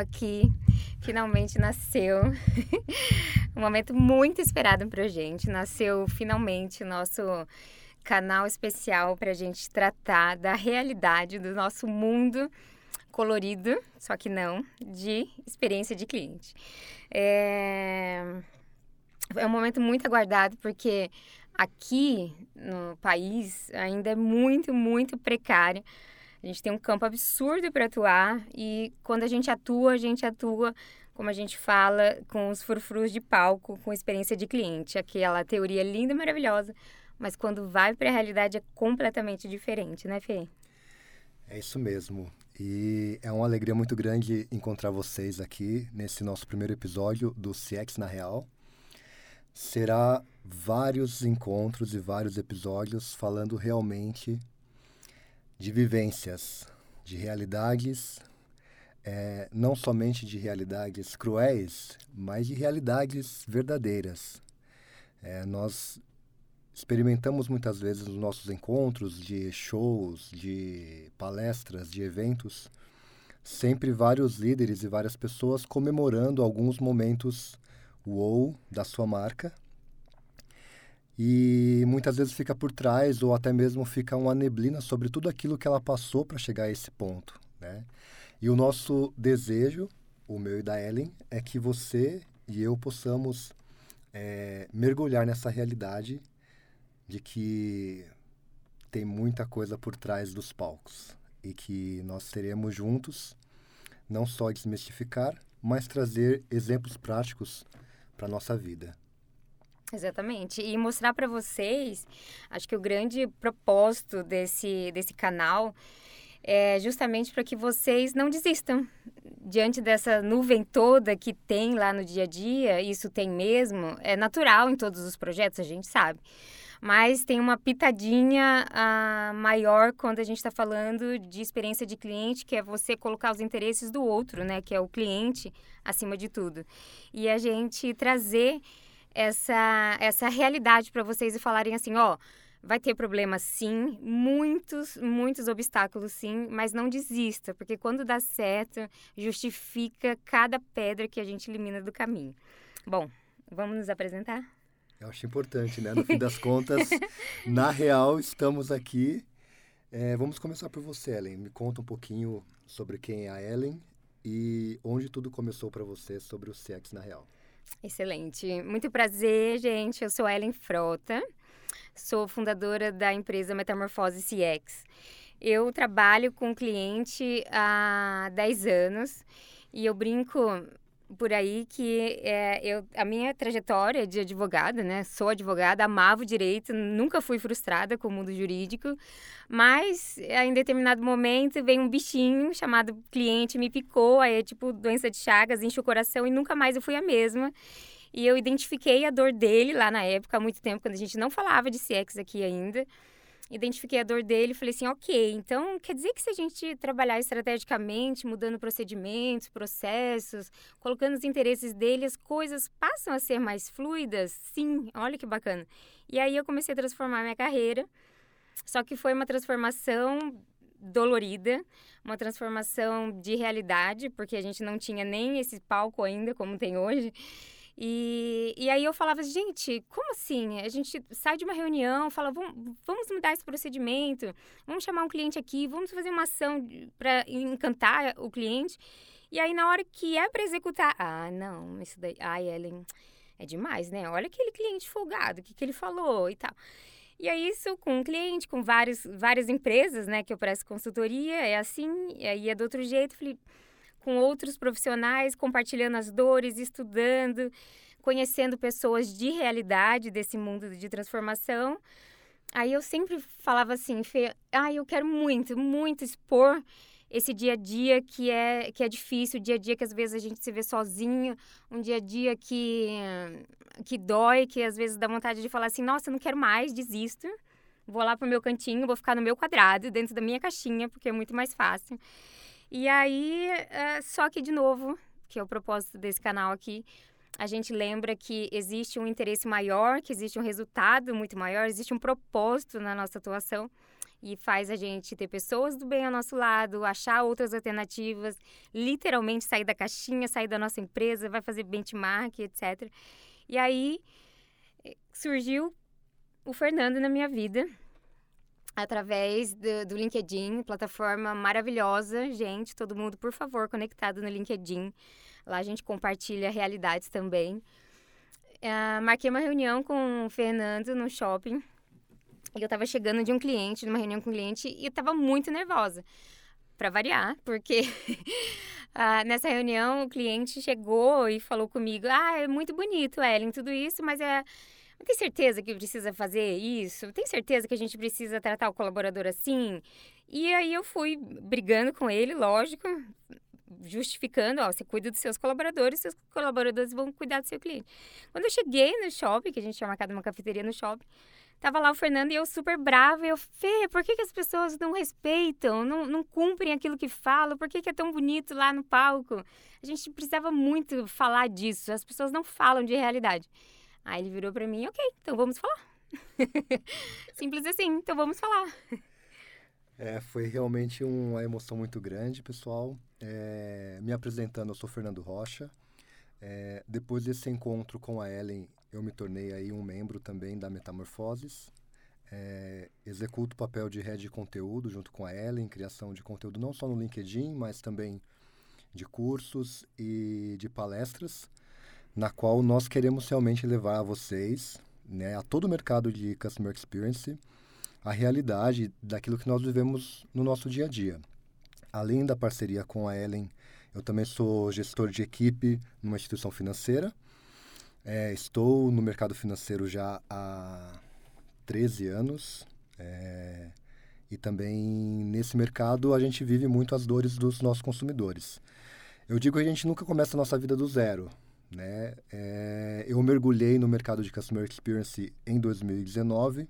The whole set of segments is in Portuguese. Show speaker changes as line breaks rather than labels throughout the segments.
Aqui, finalmente nasceu. um momento muito esperado para a gente. Nasceu finalmente o nosso canal especial para a gente tratar da realidade do nosso mundo colorido, só que não, de experiência de cliente. É, é um momento muito aguardado porque aqui no país ainda é muito, muito precário a gente tem um campo absurdo para atuar e quando a gente atua, a gente atua, como a gente fala, com os frufrus de palco, com experiência de cliente. Aquela teoria linda e maravilhosa, mas quando vai para a realidade é completamente diferente, né, Fê?
É isso mesmo. E é uma alegria muito grande encontrar vocês aqui nesse nosso primeiro episódio do CX na Real. Será vários encontros e vários episódios falando realmente de vivências, de realidades, é, não somente de realidades cruéis, mas de realidades verdadeiras. É, nós experimentamos muitas vezes nos nossos encontros de shows, de palestras, de eventos, sempre vários líderes e várias pessoas comemorando alguns momentos wow da sua marca e muitas vezes fica por trás ou até mesmo fica uma neblina sobre tudo aquilo que ela passou para chegar a esse ponto, né? E o nosso desejo, o meu e da Ellen, é que você e eu possamos é, mergulhar nessa realidade de que tem muita coisa por trás dos palcos e que nós teremos juntos não só desmistificar, mas trazer exemplos práticos para nossa vida.
Exatamente. E mostrar para vocês, acho que o grande propósito desse, desse canal é justamente para que vocês não desistam diante dessa nuvem toda que tem lá no dia a dia. Isso tem mesmo, é natural em todos os projetos, a gente sabe. Mas tem uma pitadinha uh, maior quando a gente está falando de experiência de cliente, que é você colocar os interesses do outro, né? Que é o cliente acima de tudo. E a gente trazer essa, essa realidade para vocês e falarem assim, ó, vai ter problemas sim, muitos, muitos obstáculos sim, mas não desista, porque quando dá certo, justifica cada pedra que a gente elimina do caminho. Bom, vamos nos apresentar?
Eu acho importante, né? No fim das contas, na real, estamos aqui. É, vamos começar por você, Ellen. Me conta um pouquinho sobre quem é a Ellen e onde tudo começou para você sobre o CX na real.
Excelente. Muito prazer, gente. Eu sou Ellen Frota, sou fundadora da empresa Metamorfose CX. Eu trabalho com cliente há 10 anos e eu brinco por aí que é, eu, a minha trajetória de advogada, né? Sou advogada, amava o direito, nunca fui frustrada com o mundo jurídico, mas em determinado momento veio um bichinho chamado cliente, me picou, aí é tipo doença de Chagas, enche o coração e nunca mais eu fui a mesma. E eu identifiquei a dor dele lá na época, há muito tempo, quando a gente não falava de CX aqui ainda identifiquei a dor dele e falei assim, ok, então quer dizer que se a gente trabalhar estrategicamente, mudando procedimentos, processos, colocando os interesses dele, as coisas passam a ser mais fluidas? Sim, olha que bacana. E aí eu comecei a transformar minha carreira, só que foi uma transformação dolorida, uma transformação de realidade, porque a gente não tinha nem esse palco ainda como tem hoje. E, e aí eu falava, gente, como assim? A gente sai de uma reunião, fala, vamos, vamos mudar esse procedimento, vamos chamar um cliente aqui, vamos fazer uma ação para encantar o cliente. E aí na hora que é para executar, ah, não, isso daí, ai, Ellen, é demais, né? Olha aquele cliente folgado, o que, que ele falou e tal. E aí, isso com um cliente, com vários, várias empresas, né, que eu presto consultoria, é assim, e aí é do outro jeito. Falei, com outros profissionais, compartilhando as dores, estudando, conhecendo pessoas de realidade desse mundo de transformação. Aí eu sempre falava assim, Fê, ah, eu quero muito, muito expor esse dia a dia que é que é difícil, o dia a dia que às vezes a gente se vê sozinho, um dia a dia que que dói, que às vezes dá vontade de falar assim, nossa, não quero mais, desisto. Vou lá pro meu cantinho, vou ficar no meu quadrado, dentro da minha caixinha, porque é muito mais fácil. E aí, é, só que de novo, que é o propósito desse canal aqui, a gente lembra que existe um interesse maior, que existe um resultado muito maior, existe um propósito na nossa atuação. e faz a gente ter pessoas do bem ao nosso lado, achar outras alternativas, literalmente sair da caixinha, sair da nossa empresa, vai fazer benchmark, etc. E aí eh, surgiu o Fernando na minha vida através do, do, LinkedIn, plataforma maravilhosa. Gente, todo mundo, por favor, conectado no LinkedIn. Lá a gente compartilha realidades também. Uh, marquei uma reunião com o Fernando no shopping. E eu estava chegando de um cliente, numa reunião com um cliente, e eu estava muito nervosa. Para variar, porque uh, nessa reunião o cliente chegou e falou comigo: Ah, é muito bonito, Ellen, tudo isso, mas é tem certeza que precisa fazer isso? Tem certeza que a gente precisa tratar o colaborador assim? E aí eu fui brigando com ele, lógico, justificando, ó, você cuida dos seus colaboradores, seus colaboradores vão cuidar do seu cliente. Quando eu cheguei no shopping, que a gente tinha marcado uma cafeteria no shopping, tava lá o Fernando e eu super brava, e eu, Fê, por que, que as pessoas não respeitam, não, não cumprem aquilo que falam, por que, que é tão bonito lá no palco? A gente precisava muito falar disso, as pessoas não falam de realidade. Aí ele virou para mim, ok, então vamos falar. Simples assim, então vamos falar.
É, foi realmente uma emoção muito grande, pessoal. É, me apresentando, eu sou Fernando Rocha. É, depois desse encontro com a Ellen, eu me tornei aí um membro também da Metamorfoses. É, executo o papel de head de conteúdo junto com a Ellen, criação de conteúdo não só no LinkedIn, mas também de cursos e de palestras na qual nós queremos realmente levar a vocês, né, a todo o mercado de Customer Experience, a realidade daquilo que nós vivemos no nosso dia a dia. Além da parceria com a Ellen, eu também sou gestor de equipe numa instituição financeira. É, estou no mercado financeiro já há 13 anos. É, e também nesse mercado a gente vive muito as dores dos nossos consumidores. Eu digo que a gente nunca começa a nossa vida do zero. Né? É, eu mergulhei no mercado de Customer Experience em 2019,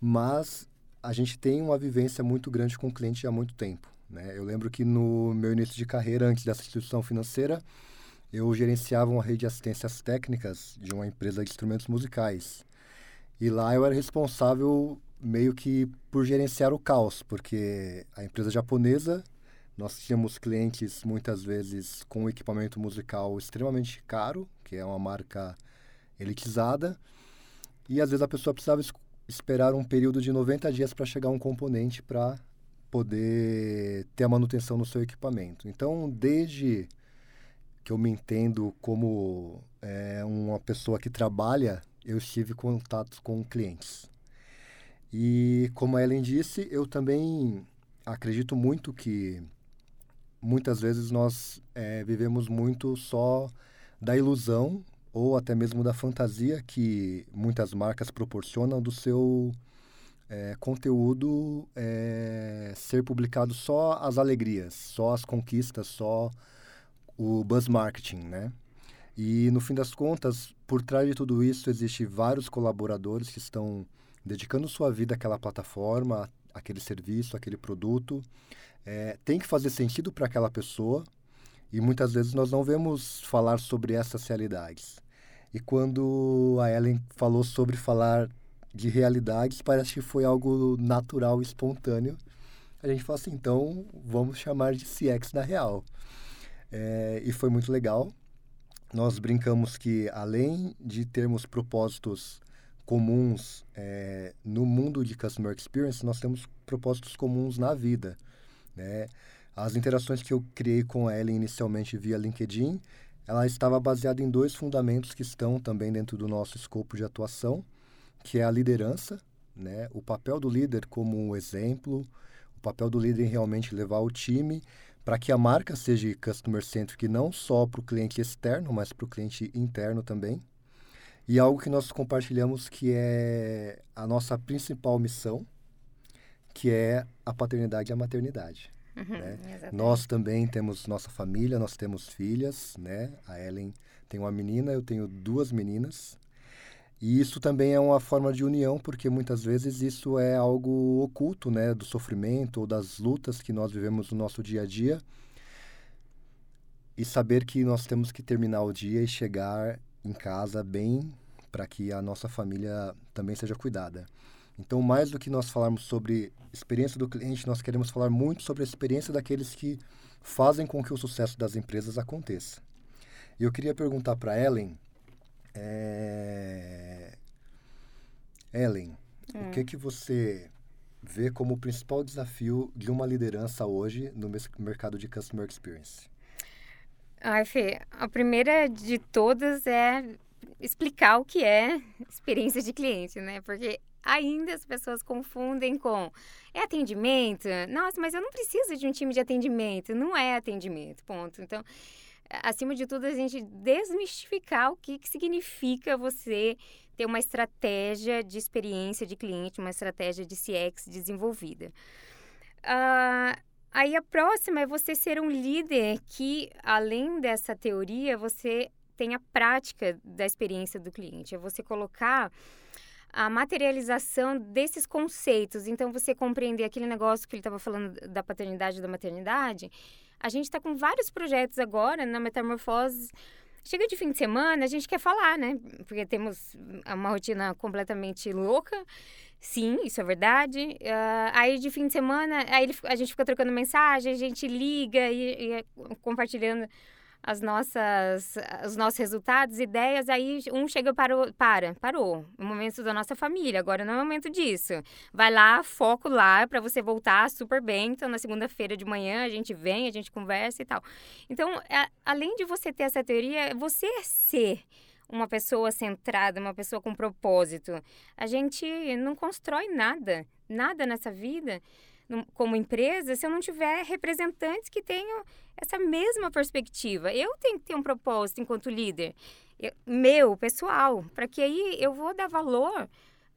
mas a gente tem uma vivência muito grande com o cliente há muito tempo. Né? Eu lembro que no meu início de carreira, antes dessa instituição financeira, eu gerenciava uma rede de assistências técnicas de uma empresa de instrumentos musicais. E lá eu era responsável meio que por gerenciar o caos, porque a empresa japonesa nós tínhamos clientes muitas vezes com equipamento musical extremamente caro, que é uma marca elitizada, e às vezes a pessoa precisava esperar um período de 90 dias para chegar um componente para poder ter a manutenção no seu equipamento. Então, desde que eu me entendo como é, uma pessoa que trabalha, eu estive em contato com clientes. E como a Ellen disse, eu também acredito muito que muitas vezes nós é, vivemos muito só da ilusão ou até mesmo da fantasia que muitas marcas proporcionam do seu é, conteúdo é, ser publicado só as alegrias, só as conquistas, só o buzz marketing, né? E no fim das contas, por trás de tudo isso, existe vários colaboradores que estão dedicando sua vida àquela plataforma, aquele serviço, aquele produto, é, tem que fazer sentido para aquela pessoa e muitas vezes nós não vemos falar sobre essas realidades. E quando a Ellen falou sobre falar de realidades, parece que foi algo natural espontâneo. A gente falou assim, então vamos chamar de CX da real. É, e foi muito legal. Nós brincamos que além de termos propósitos comuns é, no mundo de Customer Experience, nós temos propósitos comuns na vida. Né? As interações que eu criei com ela inicialmente via LinkedIn, ela estava baseada em dois fundamentos que estão também dentro do nosso escopo de atuação, que é a liderança, né? o papel do líder como um exemplo, o papel do líder em realmente levar o time para que a marca seja customer centric não só para o cliente externo, mas para o cliente interno também. E algo que nós compartilhamos que é a nossa principal missão, que é a paternidade e a maternidade. Uhum, né? Nós também temos nossa família, nós temos filhas, né? A Ellen tem uma menina, eu tenho duas meninas. E isso também é uma forma de união, porque muitas vezes isso é algo oculto, né? Do sofrimento ou das lutas que nós vivemos no nosso dia a dia. E saber que nós temos que terminar o dia e chegar em casa bem para que a nossa família também seja cuidada. Então, mais do que nós falarmos sobre experiência do cliente, nós queremos falar muito sobre a experiência daqueles que fazem com que o sucesso das empresas aconteça. E eu queria perguntar para Ellen, é... Ellen, hum. o que que você vê como o principal desafio de uma liderança hoje no mercado de customer experience?
Ai, Fê, a primeira de todas é explicar o que é experiência de cliente, né? Porque ainda as pessoas confundem com é atendimento. Nossa, mas eu não preciso de um time de atendimento. Não é atendimento, ponto. Então, acima de tudo, a gente desmistificar o que, que significa você ter uma estratégia de experiência de cliente, uma estratégia de CX desenvolvida. Uh, aí a próxima é você ser um líder que, além dessa teoria, você tem a prática da experiência do cliente. É você colocar a materialização desses conceitos. Então, você compreender aquele negócio que ele estava falando da paternidade e da maternidade. A gente está com vários projetos agora na Metamorfose. Chega de fim de semana, a gente quer falar, né? Porque temos uma rotina completamente louca. Sim, isso é verdade. Uh, aí de fim de semana, aí a gente fica trocando mensagem, a gente liga e, e compartilhando as nossas, os nossos resultados, ideias, aí um chega para para, parou. O momento da nossa família, agora não é o momento disso. Vai lá, foco lá para você voltar super bem. Então, na segunda-feira de manhã, a gente vem, a gente conversa e tal. Então, é, além de você ter essa teoria, é você ser uma pessoa centrada, uma pessoa com propósito. A gente não constrói nada, nada nessa vida como empresa se eu não tiver representantes que tenham essa mesma perspectiva. Eu tenho que ter um propósito enquanto líder, eu, meu, pessoal, para que aí eu vou dar valor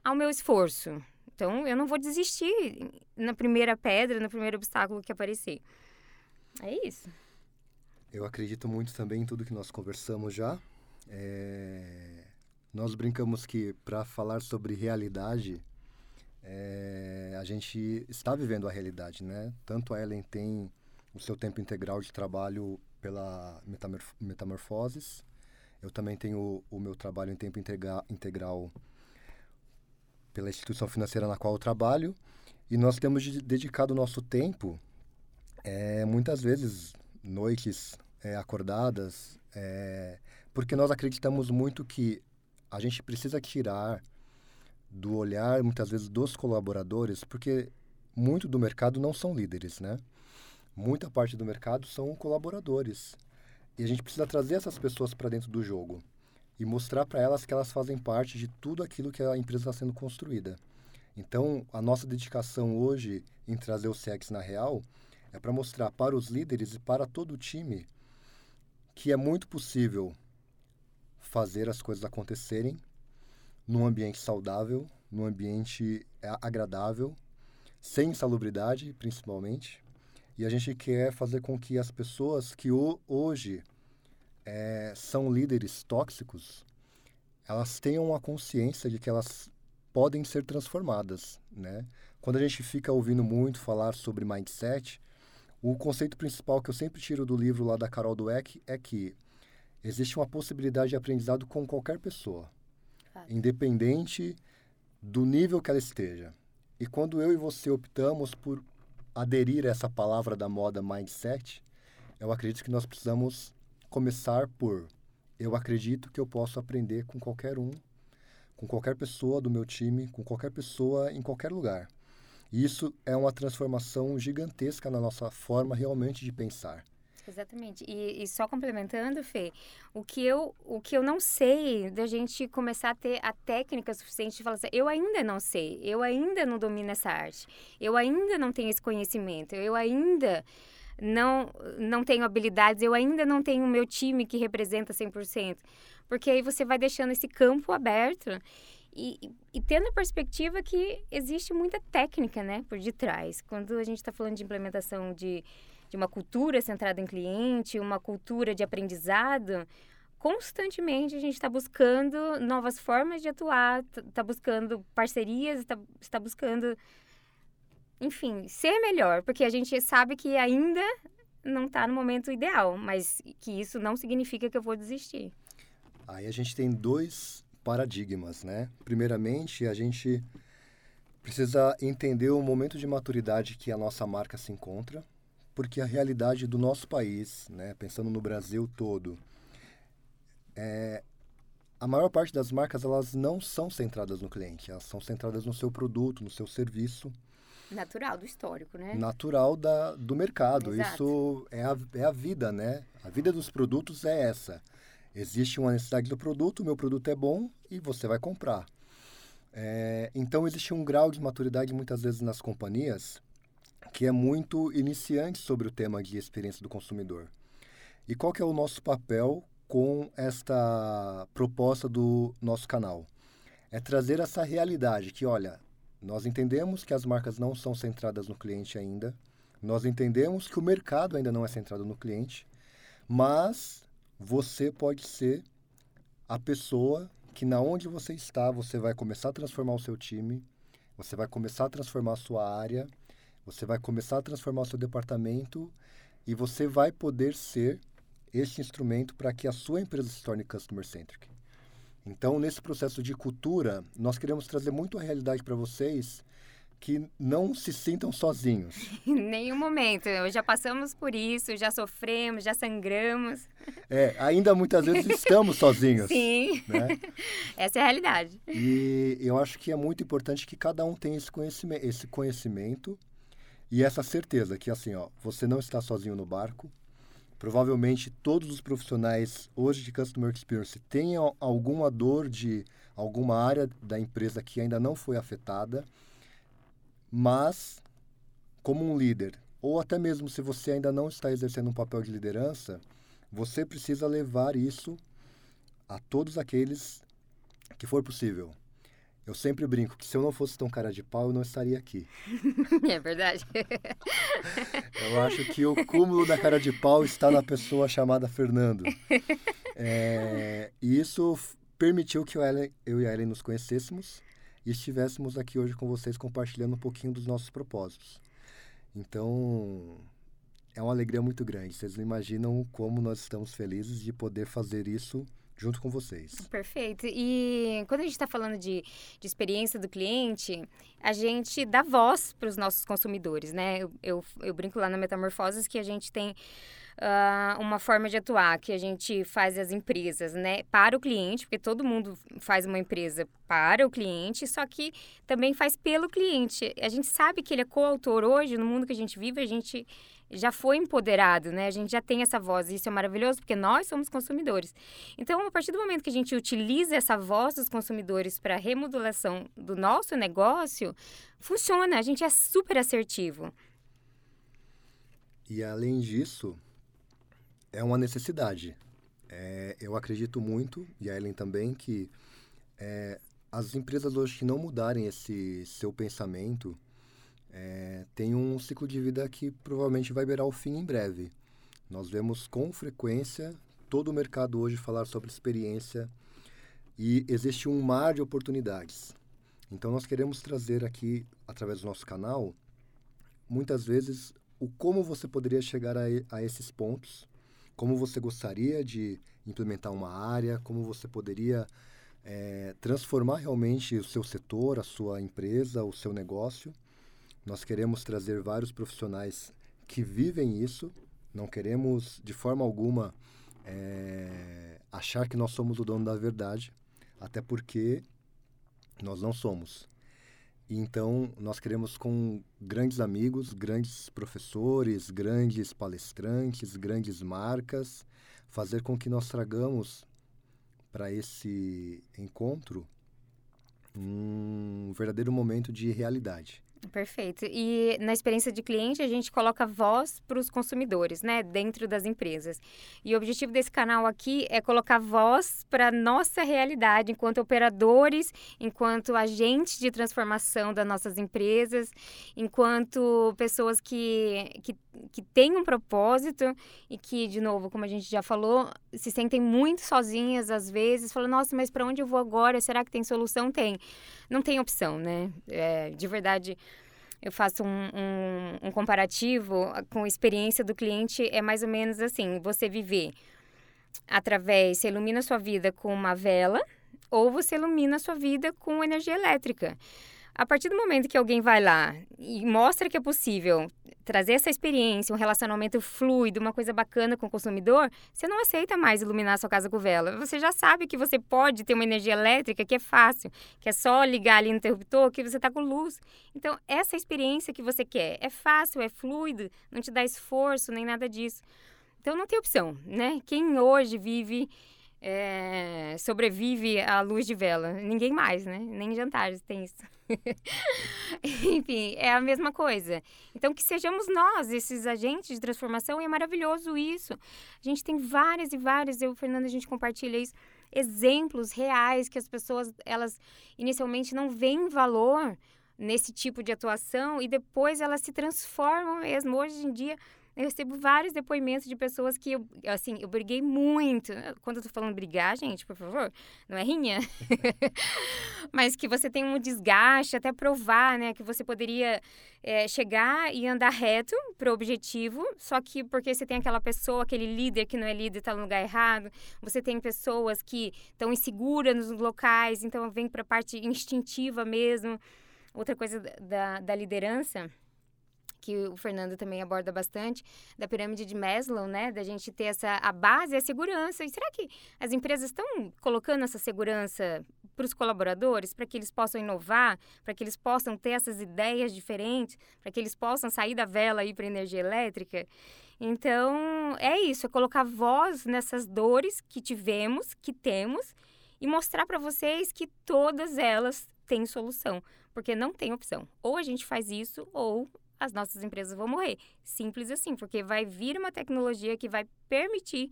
ao meu esforço. Então, eu não vou desistir na primeira pedra, no primeiro obstáculo que aparecer. É isso.
Eu acredito muito também em tudo que nós conversamos já. É... Nós brincamos que para falar sobre realidade, é, a gente está vivendo a realidade, né? Tanto a Ellen tem o seu tempo integral de trabalho pela Metamorf Metamorfoses, eu também tenho o, meu trabalho em tempo integra integral pela instituição financeira na qual eu trabalho, e nós temos de, dedicado o nosso tempo, é, muitas vezes, noites é, acordadas, é, porque nós acreditamos muito que a gente precisa tirar do olhar, muitas vezes, dos colaboradores, porque muito do mercado não são líderes, né? Muita parte do mercado são colaboradores. E a gente precisa trazer essas pessoas para dentro do jogo e mostrar para elas que elas fazem parte de tudo aquilo que a empresa está sendo construída. Então, a nossa dedicação hoje em trazer o CX na real é para mostrar para os líderes e para todo o time que é muito possível fazer as coisas acontecerem num ambiente saudável, num ambiente é, agradável, sem insalubridade, principalmente. E a gente quer fazer com que as pessoas que hoje é, são líderes tóxicos, elas tenham a consciência de que elas podem ser transformadas, né? Quando a gente fica ouvindo muito falar sobre mindset, o conceito principal que eu sempre tiro do livro lá da Carol Dweck é que existe uma possibilidade de aprendizado com qualquer pessoa independente do nível que ela esteja. E quando eu e você optamos por aderir a essa palavra da moda mindset, eu acredito que nós precisamos começar por eu acredito que eu posso aprender com qualquer um, com qualquer pessoa do meu time, com qualquer pessoa em qualquer lugar. E isso é uma transformação gigantesca na nossa forma realmente de pensar.
Exatamente. E, e, só complementando, Fê, o que, eu, o que eu não sei da gente começar a ter a técnica suficiente de falar assim, eu ainda não sei, eu ainda não domino essa arte, eu ainda não tenho esse conhecimento, eu ainda não, não tenho habilidades, eu ainda não tenho o meu time que representa 100%. Porque aí você vai deixando esse campo aberto e, e, tendo a perspectiva que existe muita técnica, né, por detrás. Quando a gente está falando de implementação de de uma cultura centrada em cliente, uma cultura de aprendizado, constantemente a gente está buscando novas formas de atuar, está buscando parcerias, está tá buscando, enfim, ser melhor, porque a gente sabe que ainda não está no momento ideal, mas que isso não significa que eu vou desistir.
Aí a gente tem dois paradigmas, né? Primeiramente, a gente precisa entender o momento de maturidade que a nossa marca se encontra, porque a realidade do nosso país, né, pensando no Brasil todo, é, a maior parte das marcas elas não são centradas no cliente, elas são centradas no seu produto, no seu serviço.
Natural do histórico, né?
Natural da, do mercado.
Exato.
Isso é a, é a vida, né? A vida dos produtos é essa. Existe uma necessidade do produto, o meu produto é bom e você vai comprar. É, então, existe um grau de maturidade muitas vezes nas companhias que é muito iniciante sobre o tema de experiência do consumidor. E qual que é o nosso papel com esta proposta do nosso canal? É trazer essa realidade que, olha, nós entendemos que as marcas não são centradas no cliente ainda, nós entendemos que o mercado ainda não é centrado no cliente, mas você pode ser a pessoa que na onde você está, você vai começar a transformar o seu time, você vai começar a transformar a sua área, você vai começar a transformar o seu departamento e você vai poder ser este instrumento para que a sua empresa se torne customer centric. Então, nesse processo de cultura, nós queremos trazer muito a realidade para vocês que não se sintam sozinhos.
Em nenhum momento. Já passamos por isso, já sofremos, já sangramos.
É, ainda muitas vezes estamos sozinhos.
Sim.
Né?
Essa é a realidade.
E eu acho que é muito importante que cada um tenha esse conhecimento, esse conhecimento e essa certeza que, assim, ó, você não está sozinho no barco. Provavelmente todos os profissionais hoje de Customer Experience têm alguma dor de alguma área da empresa que ainda não foi afetada mas, como um líder, ou até mesmo se você ainda não está exercendo um papel de liderança, você precisa levar isso a todos aqueles que for possível. Eu sempre brinco que se eu não fosse tão cara de pau, eu não estaria aqui.
É verdade.
eu acho que o cúmulo da cara de pau está na pessoa chamada Fernando. É, e isso permitiu que eu, eu e a Ellen nos conhecêssemos e estivéssemos aqui hoje com vocês compartilhando um pouquinho dos nossos propósitos. Então, é uma alegria muito grande. Vocês não imaginam como nós estamos felizes de poder fazer isso junto com vocês.
Perfeito. E quando a gente está falando de, de experiência do cliente, a gente dá voz para os nossos consumidores, né? Eu, eu, eu, brinco lá na Metamorfoses que a gente tem uh, uma forma de atuar que a gente faz as empresas, né, para o cliente, porque todo mundo faz uma empresa para o cliente, só que também faz pelo cliente. A gente sabe que ele é coautor hoje, no mundo que a gente vive, a gente já foi empoderado, né? A gente já tem essa voz, e isso é maravilhoso porque nós somos consumidores. Então, a partir do momento que a gente utiliza essa voz dos consumidores para remodulação do nosso negócio, funciona, a gente é super assertivo.
E além disso, é uma necessidade. É, eu acredito muito, e a Ellen também, que é, as empresas hoje que não mudarem esse seu pensamento é, tem um ciclo de vida que provavelmente vai beirar o fim em breve. Nós vemos com frequência todo o mercado hoje falar sobre experiência e existe um mar de oportunidades. Então nós queremos trazer aqui, através do nosso canal, muitas vezes o como você poderia chegar a, a esses pontos como você gostaria de implementar uma área, como você poderia é, transformar realmente o seu setor, a sua empresa, o seu negócio. Nós queremos trazer vários profissionais que vivem isso, não queremos de forma alguma é, achar que nós somos o dono da verdade, até porque nós não somos. Então, nós queremos, com grandes amigos, grandes professores, grandes palestrantes, grandes marcas, fazer com que nós tragamos para esse encontro um verdadeiro momento de realidade.
Perfeito. E na experiência de cliente, a gente coloca voz para os consumidores, né, dentro das empresas. E o objetivo desse canal aqui é colocar voz para nossa realidade enquanto operadores, enquanto agentes de transformação das nossas empresas, enquanto pessoas que, que, que têm um propósito e que, de novo, como a gente já falou, se sentem muito sozinhas às vezes, falam, nossa, mas para onde eu vou agora? Será que tem solução? Tem. Não tem opção, né? É, de verdade eu faço um, um, um, comparativo com a experiência do cliente, é mais ou menos assim: você viver através, você ilumina a sua vida com uma vela, ou você ilumina a sua vida com energia elétrica. A partir do momento que alguém vai lá e mostra que é possível trazer essa experiência, um relacionamento fluido, uma coisa bacana com o consumidor, você não aceita mais iluminar sua casa com vela. Você já sabe que você pode ter uma energia elétrica que é fácil, que é só ligar ali no interruptor que você está com luz. Então, essa experiência que você quer é fácil, é fluido, não te dá esforço nem nada disso. Então, não tem opção, né? Quem hoje vive é, sobrevive à luz de vela. Ninguém mais, né? Nem jantares tem isso. Enfim, é a mesma coisa. Então, que sejamos nós esses agentes de transformação, e é maravilhoso isso. A gente tem várias e várias, eu e o Fernando, a gente compartilha isso, exemplos reais que as pessoas, elas inicialmente não veem valor nesse tipo de atuação e depois elas se transformam mesmo. Hoje em dia, eu recebo vários depoimentos de pessoas que, eu, assim, eu briguei muito. Quando eu tô falando brigar, gente, por favor, não é rinha. Mas que você tem um desgaste até provar, né? Que você poderia é, chegar e andar reto pro objetivo, só que porque você tem aquela pessoa, aquele líder que não é líder, tá no lugar errado. Você tem pessoas que estão inseguras nos locais, então vem pra parte instintiva mesmo. Outra coisa da, da liderança que o Fernando também aborda bastante, da pirâmide de Maslow, né? Da gente ter essa a base e a segurança. E será que as empresas estão colocando essa segurança para os colaboradores, para que eles possam inovar, para que eles possam ter essas ideias diferentes, para que eles possam sair da vela aí para energia elétrica? Então, é isso, é colocar voz nessas dores que tivemos, que temos, e mostrar para vocês que todas elas têm solução, porque não tem opção. Ou a gente faz isso, ou as nossas empresas vão morrer. Simples assim, porque vai vir uma tecnologia que vai permitir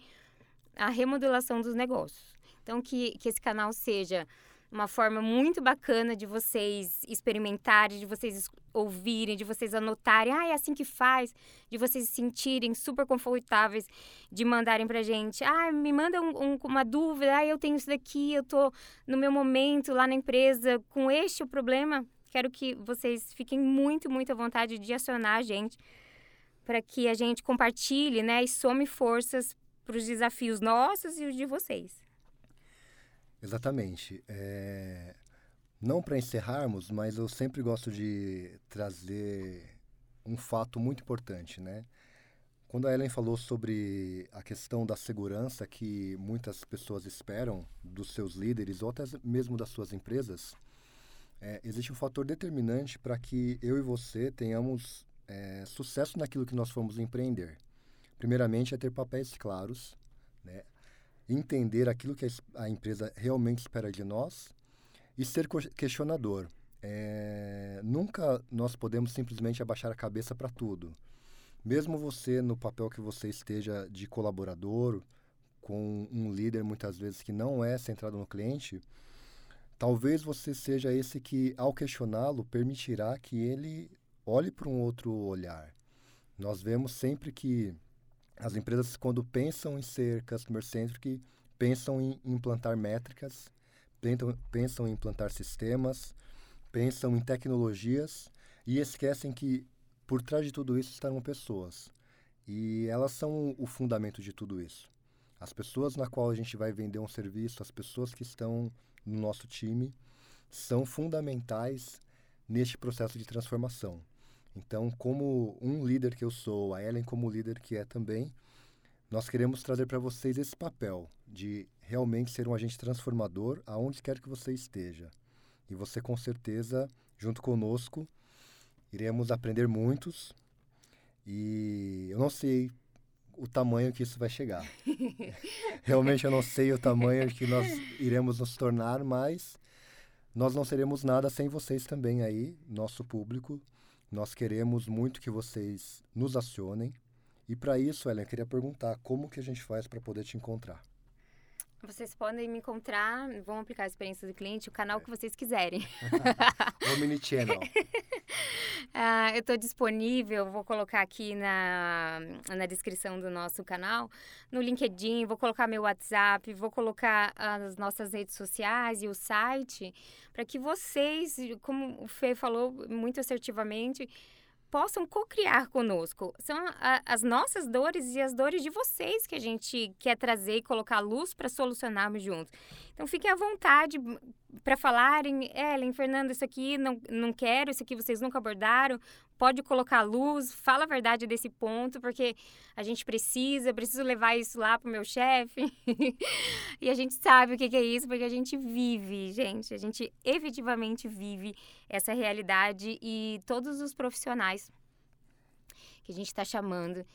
a remodelação dos negócios. Então, que, que esse canal seja uma forma muito bacana de vocês experimentarem, de vocês ouvirem, de vocês anotarem, ah, é assim que faz, de vocês se sentirem super confortáveis, de mandarem pra gente, ah, me manda um, um, uma dúvida, ah, eu tenho isso daqui, eu tô no meu momento lá na empresa com este o problema, Quero que vocês fiquem muito, muito à vontade de acionar a gente para que a gente compartilhe né, e some forças para os desafios nossos e os de vocês.
Exatamente. É... Não para encerrarmos, mas eu sempre gosto de trazer um fato muito importante, né? Quando a Ellen falou sobre a questão da segurança que muitas pessoas esperam dos seus líderes ou até mesmo das suas empresas, é, existe um fator determinante para que eu e você tenhamos é, sucesso naquilo que nós fomos empreender. Primeiramente, é ter papéis claros, né? entender aquilo que a empresa realmente espera de nós e ser questionador. É, nunca nós podemos simplesmente abaixar a cabeça para tudo. Mesmo você, no papel que você esteja de colaborador, com um líder muitas vezes que não é centrado no cliente, Talvez você seja esse que, ao questioná-lo, permitirá que ele olhe para um outro olhar. Nós vemos sempre que as empresas, quando pensam em ser customer-centric, pensam em implantar métricas, pensam, pensam em implantar sistemas, pensam em tecnologias e esquecem que por trás de tudo isso estarão pessoas. E elas são o fundamento de tudo isso. As pessoas na qual a gente vai vender um serviço, as pessoas que estão no nosso time são fundamentais neste processo de transformação. Então, como um líder que eu sou, a Ellen como líder que é também, nós queremos trazer para vocês esse papel de realmente ser um agente transformador aonde quer que você esteja. E você com certeza, junto conosco, iremos aprender muitos. E eu não sei o tamanho que isso vai chegar. Realmente eu não sei o tamanho que nós iremos nos tornar, mas nós não seremos nada sem vocês também aí, nosso público. Nós queremos muito que vocês nos acionem. E para isso, Ellen, eu queria perguntar como que a gente faz para poder te encontrar.
Vocês podem me encontrar, vão aplicar a experiência do cliente, o canal que vocês quiserem.
o mini channel.
uh, eu estou disponível, vou colocar aqui na, na descrição do nosso canal, no LinkedIn, vou colocar meu WhatsApp, vou colocar as nossas redes sociais e o site, para que vocês, como o Fê falou muito assertivamente, possam co-criar conosco. São a, as nossas dores e as dores de vocês que a gente quer trazer e colocar luz para solucionarmos juntos. Então, fiquem à vontade, para falarem, Ellen, Fernanda, isso aqui não, não quero, isso aqui vocês nunca abordaram, pode colocar luz, fala a verdade desse ponto, porque a gente precisa, preciso levar isso lá pro meu chefe. e a gente sabe o que, que é isso, porque a gente vive, gente, a gente efetivamente vive essa realidade e todos os profissionais que a gente está chamando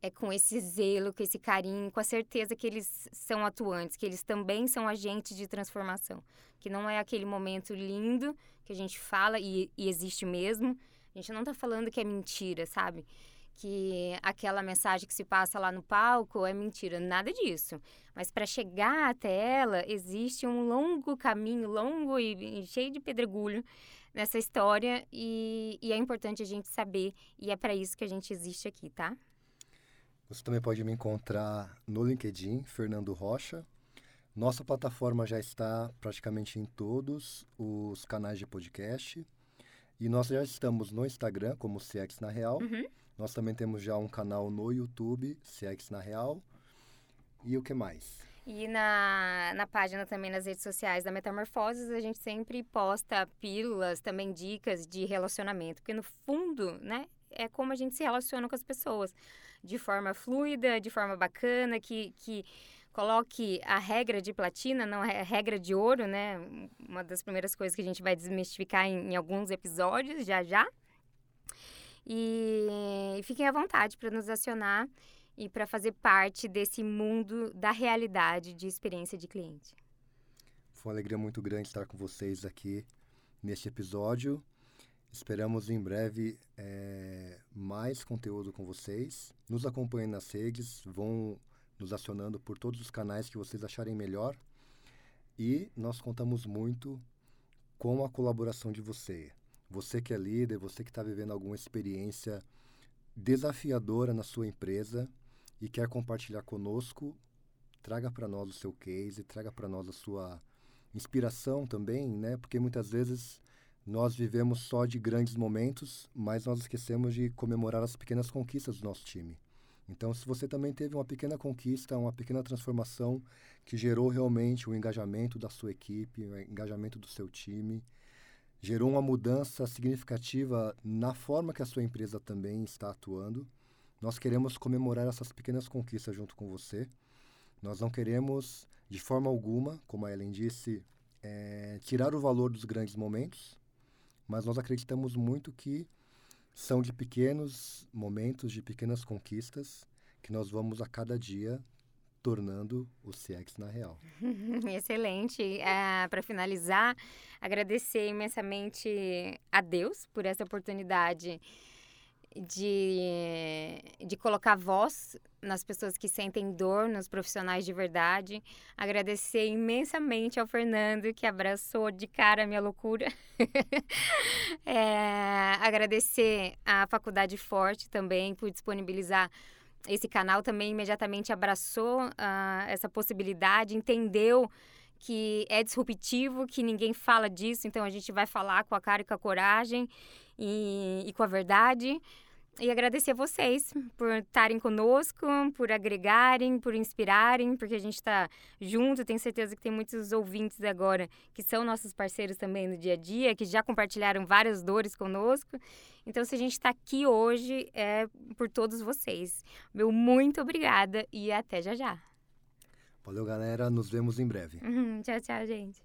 é com esse zelo, com esse carinho, com a certeza que eles são atuantes, que eles também são agentes de transformação. Que não é aquele momento lindo que a gente fala e, e existe mesmo. A gente não está falando que é mentira, sabe? Que aquela mensagem que se passa lá no palco é mentira, nada disso. Mas para chegar até ela, existe um longo caminho, longo e, cheio de pedregulho nessa história e, e é importante a gente saber e é para isso que a gente existe aqui, tá?
Você também pode me encontrar no LinkedIn, Fernando Rocha. Nossa plataforma já está praticamente em todos os canais de podcast. E nós já estamos no Instagram, como CX na Real.
Uhum.
Nós também temos já um canal no YouTube, CX na Real. E o que mais?
E na, na página também nas redes sociais da Metamorfoses, a gente sempre posta pílulas, também dicas de relacionamento. Porque no fundo, né, é como a gente se relaciona com as pessoas de forma fluida, de forma bacana, que, que coloque a regra de platina, não a regra de ouro, né? Uma das primeiras coisas que a gente vai desmistificar em, em alguns episódios, já já. E, e fiquem à vontade para nos acionar e para fazer parte desse mundo da realidade de experiência de cliente.
Foi uma alegria muito grande estar com vocês aqui neste episódio. Esperamos em breve é, mais conteúdo com vocês. Nos acompanhem nas redes, vão nos acionando por todos os canais que vocês acharem melhor. E nós contamos muito com a colaboração de você. Você que é líder, você que está vivendo alguma experiência desafiadora na sua empresa e quer compartilhar conosco, traga para nós o seu case, traga para nós a sua inspiração também, né? Porque muitas vezes nós vivemos só de grandes momentos, mas nós esquecemos de comemorar as pequenas conquistas do nosso time. Então, se você também teve uma pequena conquista, uma pequena transformação que gerou realmente o engajamento da sua equipe, o engajamento do seu time, gerou uma mudança significativa na forma que a sua empresa também está atuando, nós queremos comemorar essas pequenas conquistas junto com você. Nós não queremos, de forma alguma, como a Ellen disse, é, tirar o valor dos grandes momentos, mas nós acreditamos muito que são de pequenos momentos, de pequenas conquistas que nós vamos a cada dia tornando o CX na real.
Excelente. Uh, Para finalizar, agradecer imensamente a Deus por essa oportunidade de, de colocar voz nas pessoas que sentem dor, nos profissionais de verdade. Agradecer imensamente ao Fernando, que abraçou de cara a minha loucura. é, agradecer à Faculdade Forte também por disponibilizar esse canal. Também imediatamente abraçou uh, essa possibilidade, entendeu que é disruptivo, que ninguém fala disso, então a gente vai falar com a cara e com a coragem e, e com a verdade e agradecer a vocês por estarem conosco, por agregarem, por inspirarem, porque a gente está junto. Tenho certeza que tem muitos ouvintes agora que são nossos parceiros também no dia a dia, que já compartilharam várias dores conosco. Então, se a gente está aqui hoje, é por todos vocês. Meu muito obrigada e até já já.
Valeu, galera. Nos vemos em breve.
Uhum. Tchau, tchau, gente.